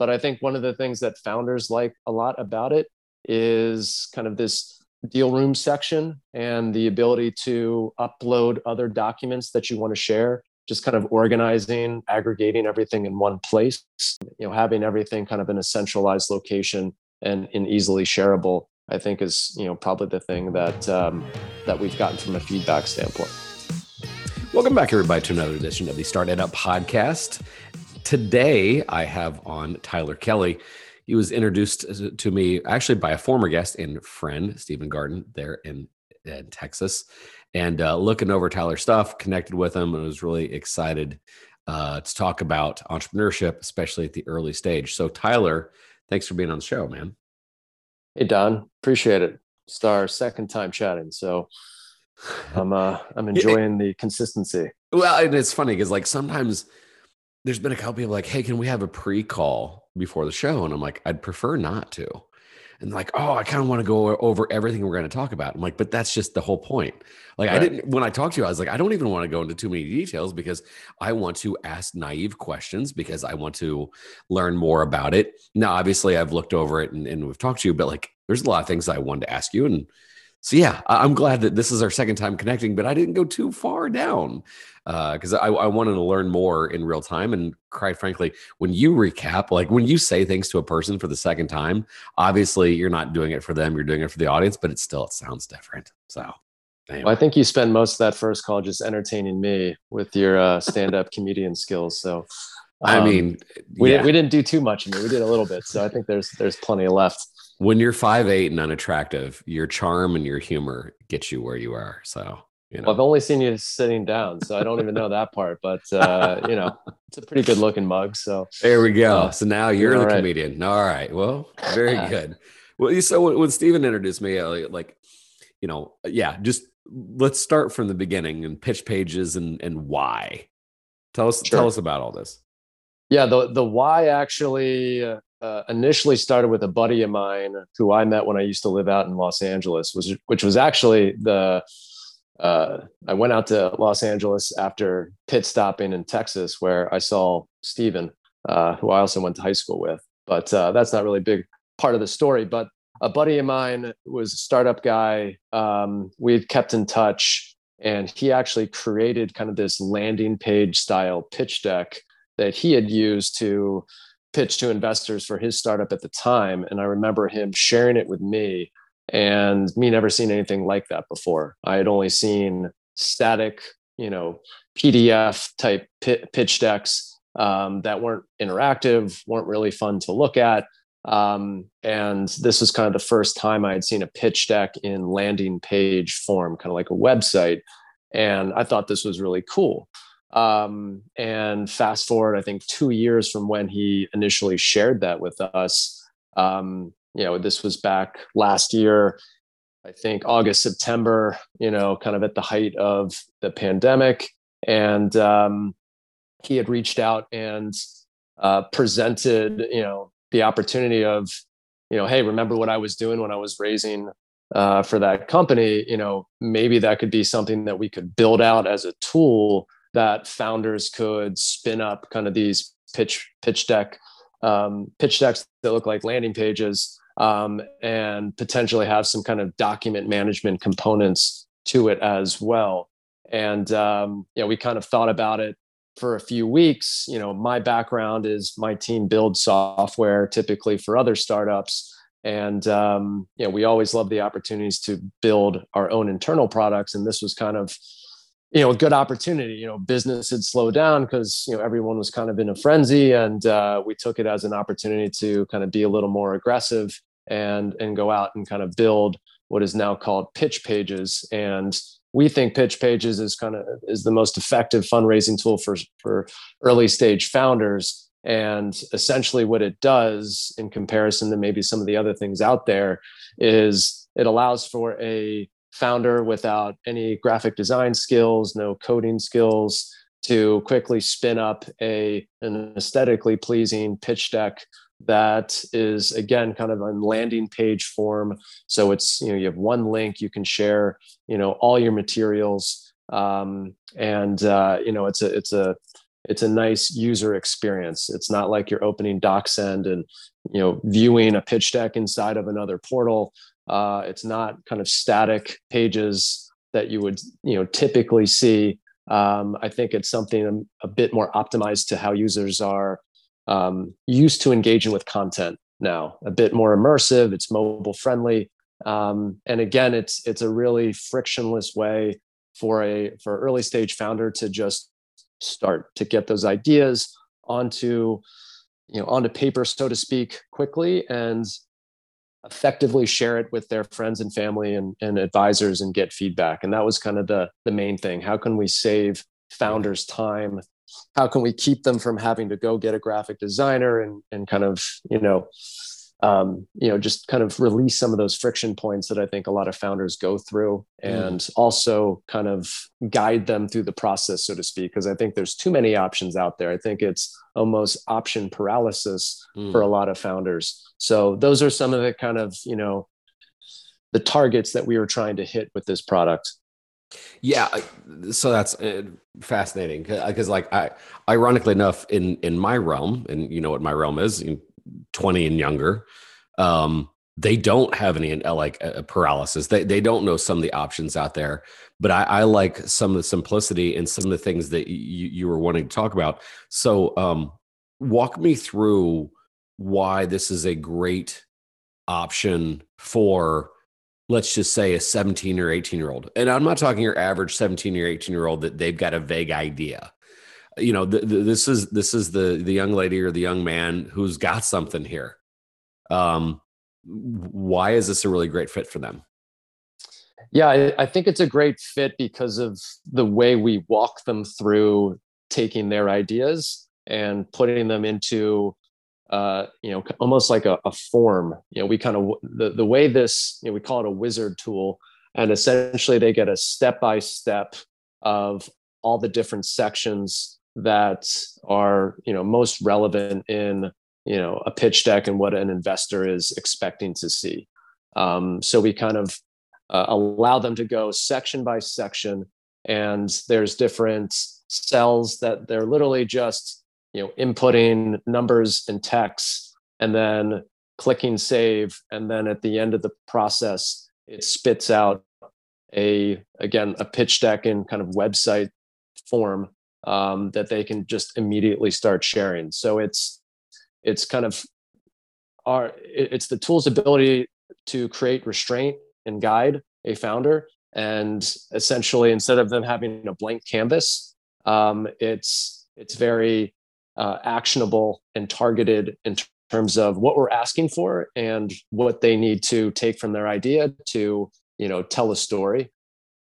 but I think one of the things that founders like a lot about it is kind of this deal room section and the ability to upload other documents that you want to share just kind of organizing aggregating everything in one place you know having everything kind of in a centralized location and, and easily shareable i think is you know probably the thing that um, that we've gotten from a feedback standpoint. Welcome back everybody to another edition of the start it up podcast today i have on tyler kelly he was introduced to me actually by a former guest and friend, Stephen Garden, there in, in Texas. And uh, looking over Tyler's stuff, connected with him, and was really excited uh, to talk about entrepreneurship, especially at the early stage. So, Tyler, thanks for being on the show, man. Hey, Don, appreciate it. It's our second time chatting, so I'm uh, I'm enjoying the consistency. Well, and it's funny because like sometimes there's been a couple people like, hey, can we have a pre-call before the show? And I'm like, I'd prefer not to. And like, oh, I kind of want to go over everything we're going to talk about. I'm like, but that's just the whole point. Like, right. I didn't, when I talked to you, I was like, I don't even want to go into too many details because I want to ask naive questions because I want to learn more about it. Now, obviously, I've looked over it and, and we've talked to you, but like, there's a lot of things I wanted to ask you. And so yeah, I'm glad that this is our second time connecting, but I didn't go too far down because uh, I, I, wanted to learn more in real time. And quite frankly, when you recap, like when you say things to a person for the second time, obviously you're not doing it for them, you're doing it for the audience, but it still it sounds different. So. Anyway. Well, I think you spend most of that first call just entertaining me with your uh, stand-up comedian skills. So, um, I mean, we, yeah. we didn't do too much of it. We did a little bit. So I think there's there's plenty left when you're five eight and unattractive, your charm and your humor gets you where you are. So you know. Well, I've only seen you sitting down, so I don't even know that part. But uh, you know, it's a pretty good looking mug. So there we go. Uh, so now you're the right. comedian. All right. Well, very good. Well, you so when Stephen introduced me, like, you know, yeah, just let's start from the beginning and pitch pages and and why. Tell us sure. tell us about all this. Yeah, the the why actually uh, initially started with a buddy of mine who I met when I used to live out in Los Angeles, was which was actually the uh, I went out to Los Angeles after pit stopping in Texas, where I saw Steven, uh, who I also went to high school with. But uh, that's not really a big part of the story. But a buddy of mine was a startup guy. Um, we kept in touch, and he actually created kind of this landing page style pitch deck that he had used to pitch to investors for his startup at the time. And I remember him sharing it with me and me never seen anything like that before. I had only seen static, you know, PDF type pitch decks um, that weren't interactive, weren't really fun to look at. Um, and this was kind of the first time I had seen a pitch deck in landing page form, kind of like a website. And I thought this was really cool. Um, and fast forward, I think two years from when he initially shared that with us. Um, you know, this was back last year, I think August, September, you know, kind of at the height of the pandemic. And um, he had reached out and uh, presented, you know, the opportunity of, you know, hey, remember what I was doing when I was raising uh, for that company? You know, maybe that could be something that we could build out as a tool that founders could spin up kind of these pitch pitch deck um, pitch decks that look like landing pages um, and potentially have some kind of document management components to it as well. And um, know, we kind of thought about it for a few weeks. You know, my background is my team builds software typically for other startups. And um, you know, we always love the opportunities to build our own internal products. And this was kind of you know a good opportunity you know business had slowed down because you know everyone was kind of in a frenzy and uh, we took it as an opportunity to kind of be a little more aggressive and and go out and kind of build what is now called pitch pages. And we think pitch pages is kind of is the most effective fundraising tool for for early stage founders. And essentially what it does in comparison to maybe some of the other things out there is it allows for a founder without any graphic design skills, no coding skills, to quickly spin up a an aesthetically pleasing pitch deck that is again kind of on landing page form so it's you know you have one link you can share you know all your materials um, and uh, you know it's a it's a it's a nice user experience. It's not like you're opening DocSend and you know viewing a pitch deck inside of another portal. Uh, it's not kind of static pages that you would you know typically see. Um, I think it's something a, bit more optimized to how users are um, used to engaging with content now. A bit more immersive. It's mobile friendly, um, and again, it's it's a really frictionless way for a for early stage founder to just start to get those ideas onto you know onto paper so to speak quickly and effectively share it with their friends and family and, and advisors and get feedback. And that was kind of the the main thing. How can we save founders time? How can we keep them from having to go get a graphic designer and and kind of you know um, you know, just kind of release some of those friction points that I think a lot of founders go through and mm. also kind of guide them through the process, so to speak, because I think there's too many options out there. I think it's almost option paralysis mm. for a lot of founders. So those are some of the kind of, you know, the targets that we were trying to hit with this product. Yeah, so that's uh, fascinating because, like, I, ironically enough, in in my realm, and you know what my realm is, 20 and younger um, they don't have any uh, like uh, paralysis. They, they don't know some of the options out there but I, I like some of the simplicity and some of the things that you, you were wanting to talk about. So um, walk me through why this is a great option for let's just say a 17 or 18 year old. And i'm not talking your average 17 or 18 year old that they've got a vague idea you know, th- th- this is this is the the young lady or the young man who's got something here. Um, why is this a really great fit for them? Yeah, I, I think it's a great fit because of the way we walk them through taking their ideas and putting them into uh, you know almost like a, a form you know we kind of the, the way this you know we call it a wizard tool and essentially they get a step by step of all the different sections that are you know most relevant in you know a pitch deck and what an investor is expecting to see. Um, so we kind of uh, allow them to go section by section and there's different cells that they're literally just you know inputting numbers and text and then clicking save and then at the end of the process it spits out a again a pitch deck in kind of website form um, that they can just immediately start sharing. So it's it's kind of our it's the tool's ability to create restraint and guide a founder, and essentially instead of them having a blank canvas, um, it's it's very uh, actionable and targeted in terms of what we're asking for and what they need to take from their idea to you know tell a story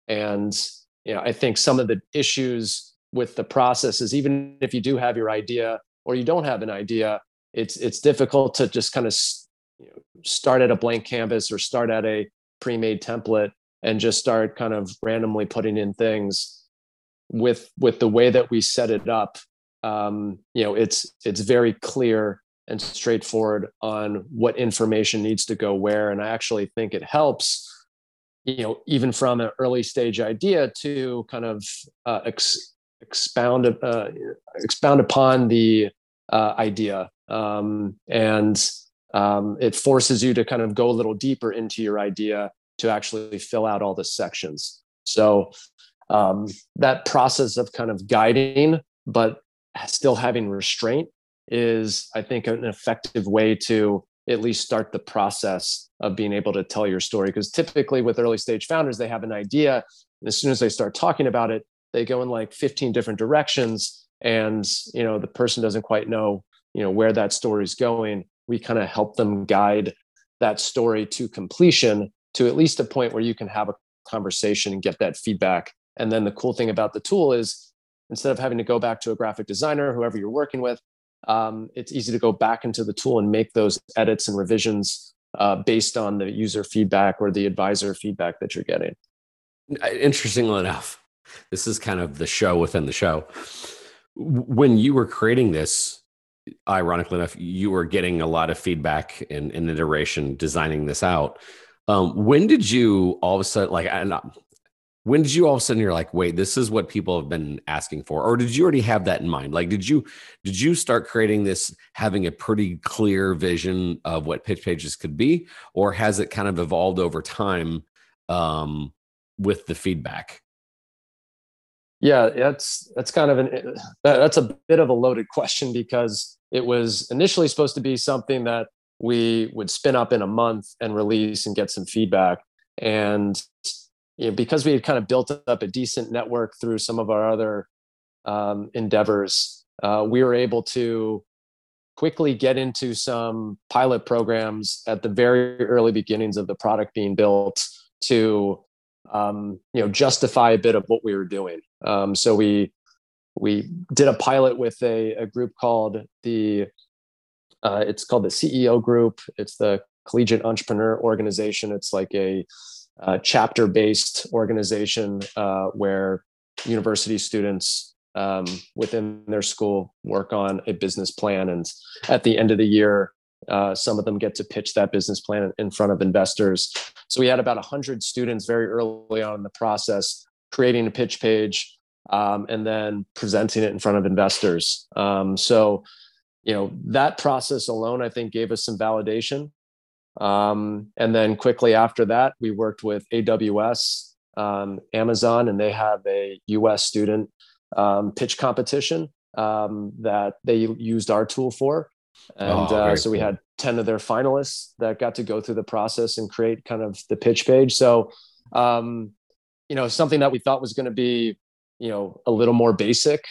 and you know i think some of the issues with the processes even if you do have your idea or you don't have an idea it's it's difficult to just kind of you know, start at a blank canvas or start at a pre-made template and just start kind of randomly putting in things with with the way that we set it up. Um, you know it's it's very clear and straightforward on what information needs to go where. And i actually think it helps you know even from an early stage idea to kind of uh, ex- expound uh, expound upon the uh, idea, um, and um, it forces you to kind of go a little deeper into your idea to actually fill out all the sections. So um, that process of kind of guiding, but still having restraint, is I think an effective way to at least start the process of being able to tell your story. Because typically with early stage founders, they have an idea. And as soon as they start talking about it, they go in like 15 different directions and you know the person doesn't quite know you know where that story is going. We kind of help them guide that story to completion to at least a point where you can have a conversation and get that feedback. And then the cool thing about the tool is instead of having to go back to a graphic designer whoever you're working with um, it's easy to go back into the tool and make those edits and revisions uh, based on the user feedback or the advisor feedback that you're getting. Interestingly enough this is kind of the show within the show. When you were creating this, ironically enough, you were getting a lot of feedback and, and iteration designing this out. Um, when did you all of a sudden like? And when did you all of a sudden you're like wait this is what people have been asking for or did you already have that in mind like did you did you start creating this having a pretty clear vision of what pitch pages could be or has it kind of evolved over time um, with the feedback yeah that's that's kind of an that's a bit of a loaded question because it was initially supposed to be something that we would spin up in a month and release and get some feedback. And you know, because we had kind of built up a decent network through some of our other um, endeavors, uh, we were able to quickly get into some pilot programs at the very early beginnings of the product being built to um, you know justify a bit of what we were doing. Um, so we we did a pilot with a, a group called the uh, it's called the CEO group. It's the Collegiate Entrepreneur Organization. It's like a uh, chapter based organization uh, where university students um, within their school work on a business plan. And at the end of the year, uh, some of them get to pitch that business plan in front of investors. So we had about 100 students very early on in the process creating a pitch page um, and then presenting it in front of investors. Um, so, you know, that process alone, I think, gave us some validation um, and then quickly after that, we worked with AWS, um, Amazon, and they have a US student um, pitch competition um, that they used our tool for. And oh, uh, so we had 10 of their finalists that got to go through the process and create kind of the pitch page. So, um, you know, something that we thought was going to be, you know, a little more basic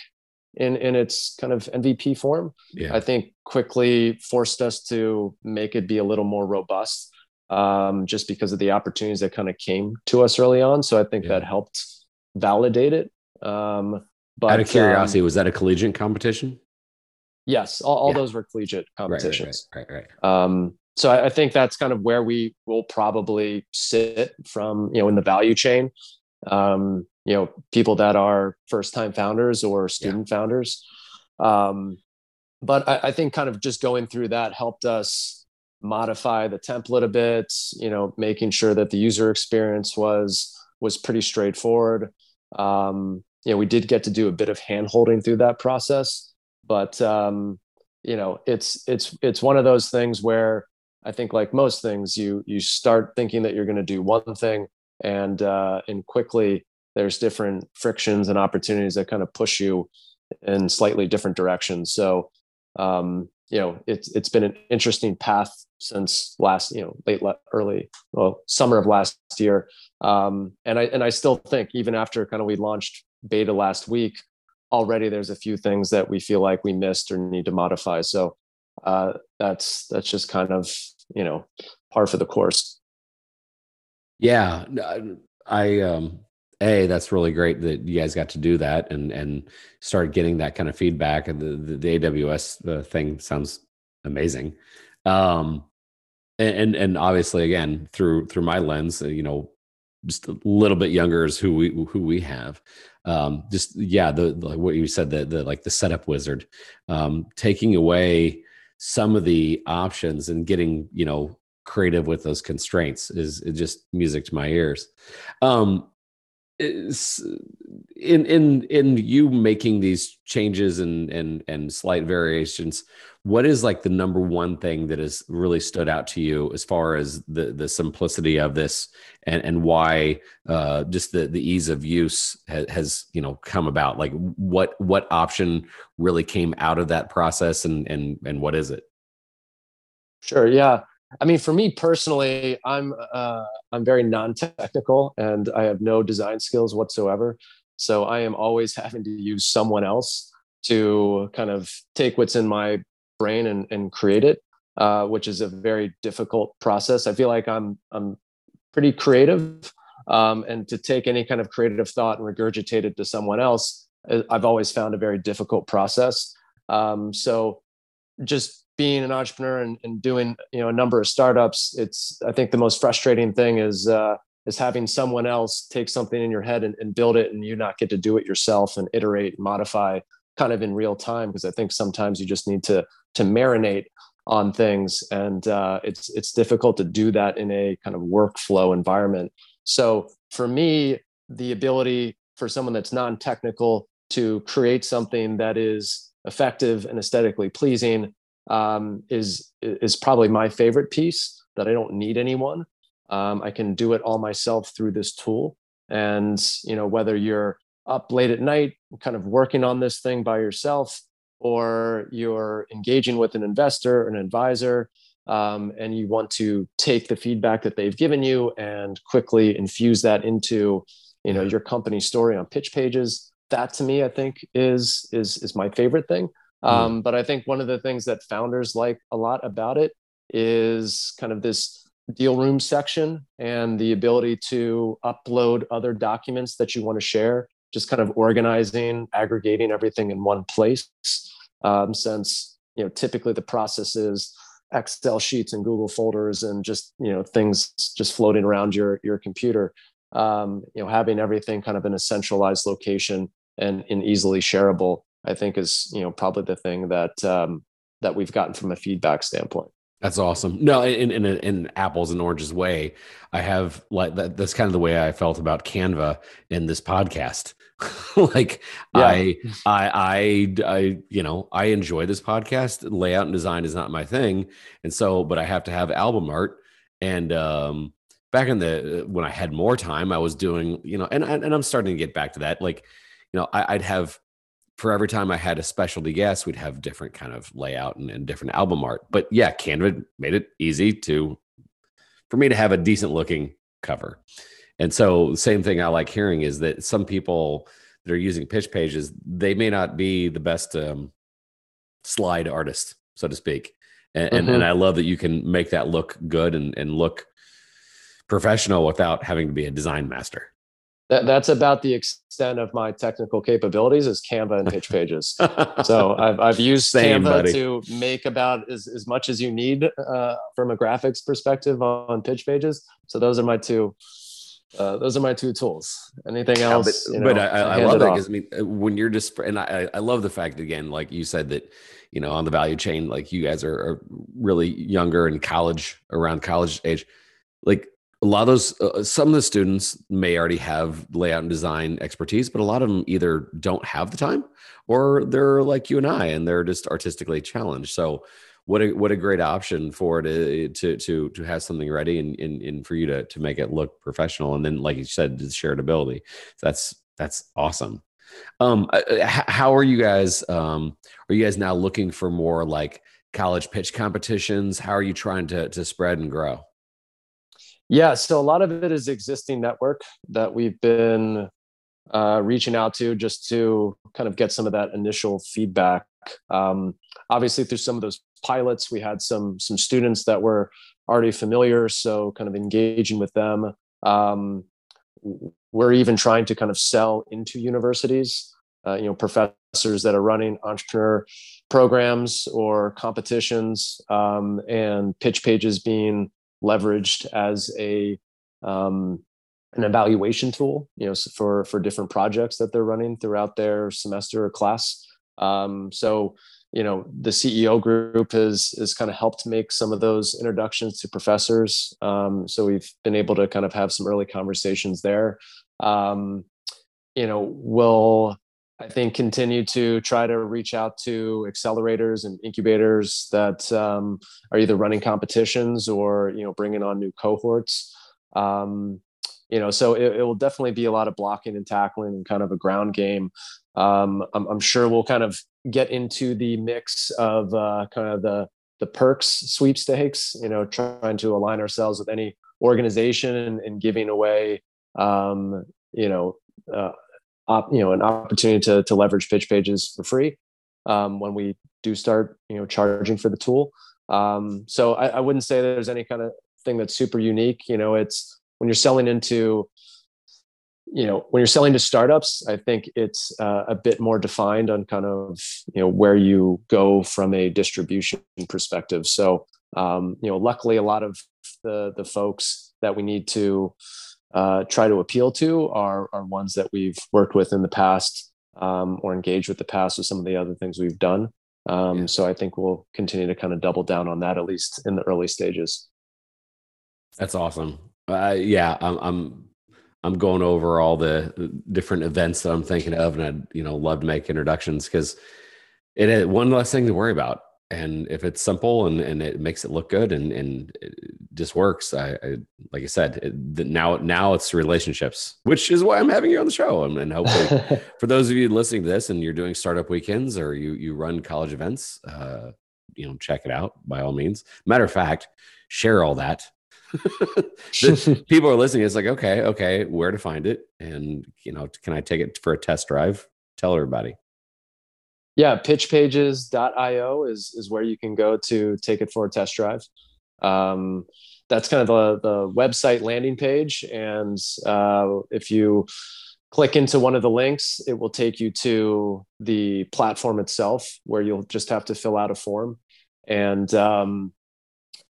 in in its kind of MVP form, yeah. I think quickly forced us to make it be a little more robust, um, just because of the opportunities that kind of came to us early on. So I think yeah. that helped validate it. Um, but out of curiosity, um, was that a collegiate competition? Yes, all, all yeah. those were collegiate competitions. Right, right, right. right, Um, so I, I, think that's kind of where we will probably sit from, you know, in the value chain. Um, you know people that are first time founders or student yeah. founders um, but I, I, think kind of just going through that helped us modify the template a bit you know making sure that the user experience was was pretty straightforward um, you know we did get to do a bit of hand holding through that process but um, you know it's it's it's one of those things where i think like most things you you start thinking that you're going to do one thing and uh, and quickly there's different frictions and opportunities that kind of push you in slightly different directions. So, um, you know, it's it's been an interesting path since last, you know, late early, well, summer of last year. Um, and I and I still think even after kind of we launched beta last week, already there's a few things that we feel like we missed or need to modify. So uh, that's that's just kind of you know par for the course. Yeah, I um a that's really great that you guys got to do that and and start getting that kind of feedback and the the, the aws uh, thing sounds amazing um and and obviously again through through my lens uh, you know just a little bit younger is who we who we have. Um just yeah the, the what you said the the like the setup wizard um taking away some of the options and getting you know creative with those constraints is, is just music to my ears. Um is in in in you making these changes and and and slight variations what is like the number one thing that has really stood out to you as far as the the simplicity of this and and why uh just the the ease of use has, has you know come about? Like what what option really came out of that process and and and what is it? Sure yeah I mean, for me personally, I'm uh, I'm very non-technical and I have no design skills whatsoever. So I am always having to use someone else to kind of take what's in my brain and, and create it, uh, which is a very difficult process. I feel like I'm I'm pretty creative, um, and to take any kind of creative thought and regurgitate it to someone else, uh, I've always found a very difficult process. Um, so just being an entrepreneur and, and, doing you know a number of startups it's i think the most frustrating thing is uh, is having someone else take something in your head and, and, build it and you not get to do it yourself and iterate and modify kind of in real time. Because i think sometimes you just need to to marinate on things and uh, it's it's difficult to do that in a kind of workflow environment. So for me the ability for someone that's non-technical to create something that is effective and aesthetically pleasing um, is is probably my favorite piece that I don't need anyone. Um, I can do it all myself through this tool. And you know whether you're up late at night, kind of working on this thing by yourself, or you're engaging with an investor, an advisor, um, and you want to take the feedback that they've given you and quickly infuse that into you know your company story on pitch pages that to me i think is is is my favorite thing mm. um, but i think one of the things that founders like a lot about it is kind of this deal room section and the ability to upload other documents that you want to share just kind of organizing aggregating everything in one place um, since you know typically the process is excel sheets and google folders and just you know things just floating around your your computer um, you know having everything kind of in a centralized location and, and easily shareable i think is you know probably the thing that um, that we've gotten from a feedback standpoint that's awesome. No, in, in in apples and oranges way, I have like that. That's kind of the way I felt about Canva in this podcast. like yeah. I, I, I, I, you know, I enjoy this podcast. Layout and design is not my thing, and so, but I have to have album art. And um, back in the when I had more time, I was doing, you know, and and I'm starting to get back to that. Like, you know, I, I'd have for every time I had a specialty guest, we'd have different kind of layout and, and different album art. But yeah, Canva made it easy to for me to have a decent looking cover. And so the same thing I like hearing is that some people that are using pitch pages, they may not be the best um, slide artist, so to speak. And, mm-hmm. and, and I love that you can make that look good and, and look professional without having to be a design master that, that's about the extent of my technical capabilities is Canva and pitch pages. so I've, I've used Same, Canva buddy. to make about as, as much as you need uh, from a graphics perspective on pitch pages. So those are my two. Uh, those are my two tools. Anything else? Yeah, but, you know, but I, I love that because I mean, when you're just, and I, I love the fact again, like you said that, you know, on the value chain, like you guys are, are really younger in college, around college age, like a lot of those uh, some of the students may already have layout and design expertise but a lot of them either don't have the time or they're like you and i and they're just artistically challenged. So what a what a great option for to to to to have something ready and, and and for you to to make it look professional. And then like you said the shareability that's that's awesome. Um uh, uh, how are you guys um are you guys now looking for more like college pitch competitions? How are you trying to to spread and grow yeah, so a lot of it is existing network that we've been uh, reaching out to just to kind of get some of that initial feedback. Um, obviously, through some of those pilots, we had some some students that were already familiar, so kind of engaging with them. Um, we're even trying to kind of sell into universities, uh, you know, professors that are running entrepreneur programs or competitions, um, and pitch pages being leveraged as a um, an evaluation tool, you know, for for different projects that they're running throughout their semester or class. Um, so, you know, the CEO group has has kind of helped make some of those introductions to professors. Um, so we've been able to kind of have some early conversations there. Um, you know, we'll I think continue to try to reach out to accelerators and incubators that um, are either running competitions or you know bringing on new cohorts. Um, you know, so it, it, will definitely be a lot of blocking and tackling and kind of a ground game. Um, I'm, I'm, sure we'll kind of get into the mix of uh, kind of the the perks sweepstakes. You know, trying to align ourselves with any organization and, and giving away um, you know uh, op, you know an opportunity to to leverage pitch pages for free um, when we do start you know charging for the tool. Um, so I, I wouldn't say there's any kind of thing that's super unique. You know, it's when you're selling into you know when you're selling to startups i think it's uh, a bit more defined on kind of you know where you go from a distribution perspective so um, you know luckily a lot of the the folks that we need to uh, try to appeal to are, are ones that we've worked with in the past um, or engaged with the past with some of the other things we've done. Um, yeah. So I think we'll continue to kind of double down on that at least in the early stages. That's awesome. Uh, yeah, I'm, I'm I'm going over all the different events that I'm thinking of, and I'd you know love to make introductions because it is one less thing to worry about. And if it's simple and, and it makes it look good and, and it just works, I, I like I said, it, now now it's relationships, which is why I'm having you on the show. And, and hopefully, for those of you listening to this and you're doing startup weekends or you you run college events, uh, you know, check it out by all means. Matter of fact, share all that people are listening. It's like, okay, okay, where to find it? And, you know, can I take it for a test drive? Tell everybody. Yeah, pitchpages.io is, is where you can go to take it for a test drive. Um, that's kind of the, the website landing page. And uh, if you click into one of the links, it will take you to the platform itself where you'll just have to fill out a form. And um,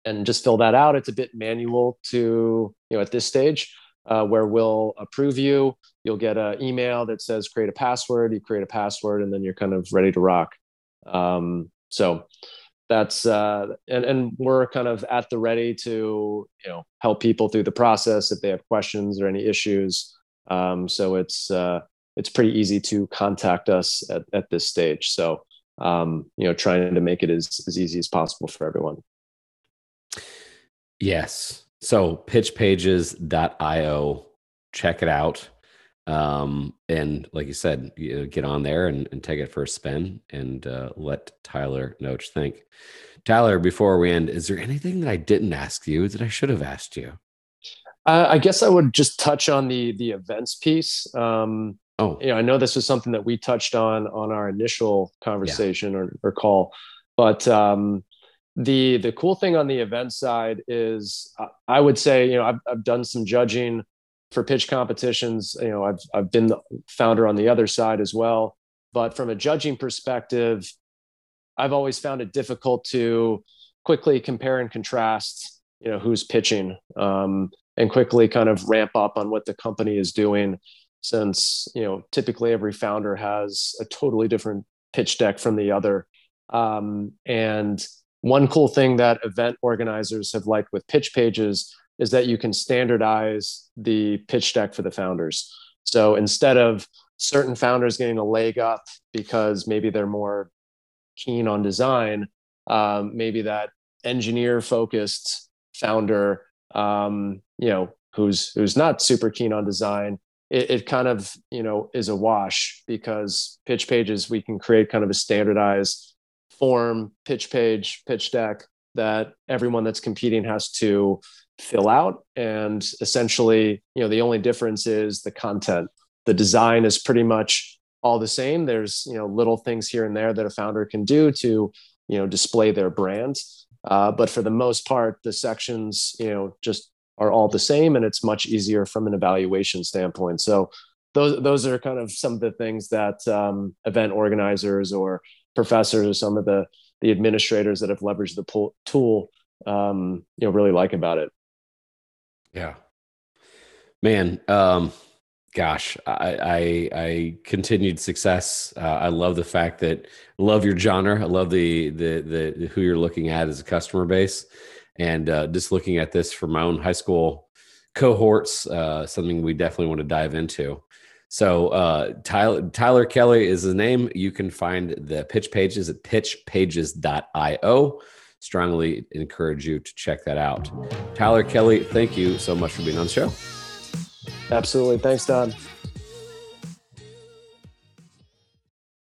and just fill that out. It's a bit manual to, you know, at this stage, uh, where we'll approve you. You'll get an email that says create a password. You create a password, and then you're kind of ready to rock. Um, so that's uh, and and we're kind of at the ready to you know help people through the process if they have questions or any issues. Um, so it's uh, it's pretty easy to contact us at, at this stage. So um, you know, trying to make it as as easy as possible for everyone. Yes. So pitchpages.io, check it out. Um, and like you said, you know, get on there and, and, take it for a spin and uh, let Tyler know what you think. Tyler, before we end, is there anything that I didn't ask you that I should have asked you? Uh, I guess I would just touch on the the events piece. Um, oh, you know, I know this was something that we touched on on our initial conversation yeah. or, or call, but um, the the cool thing on the event side is I would say you know I've, I've done some judging for pitch competitions you know I've I've been the founder on the other side as well. But from a judging perspective I've always found it difficult to quickly compare and contrast you know who's pitching um, and quickly kind of ramp up on what the company is doing since you know typically every founder has a totally different pitch deck from the other. Um, and one cool thing that event organizers have liked with pitch pages is that you can standardize the pitch deck for the founders. So instead of certain founders getting a leg up because maybe they're more keen on design, um, maybe that engineer focused founder, um, you know, who's who's not super keen on design, it, it, kind of you know is a wash because pitch pages we can create kind of a standardized form, pitch page, pitch deck that everyone that's competing has to fill out. And essentially, you know, the only difference is the content. The design is pretty much all the same. There's, you know, little things here and there that a founder can do to, you know, display their brand. Uh, but for the most part, the sections, you know, just are all the same and it's much easier from an evaluation standpoint. So those those are kind of some of the things that um, event organizers or professors or some of the the administrators that have leveraged the tool um, you know really like about it yeah. Man um gosh i i, I continued success. Uh, i love the fact that love your genre. I love the, the the who you're looking at as a customer base. And uh, just looking at this from my own high school cohorts uh, something we definitely want to dive into. So uh, Tyler, Tyler Kelly is his name. You can find the pitch pages at pitchpages.io. Strongly encourage you to check that out. Tyler Kelly, thank you so much for being on the show. Absolutely. Thanks, Don.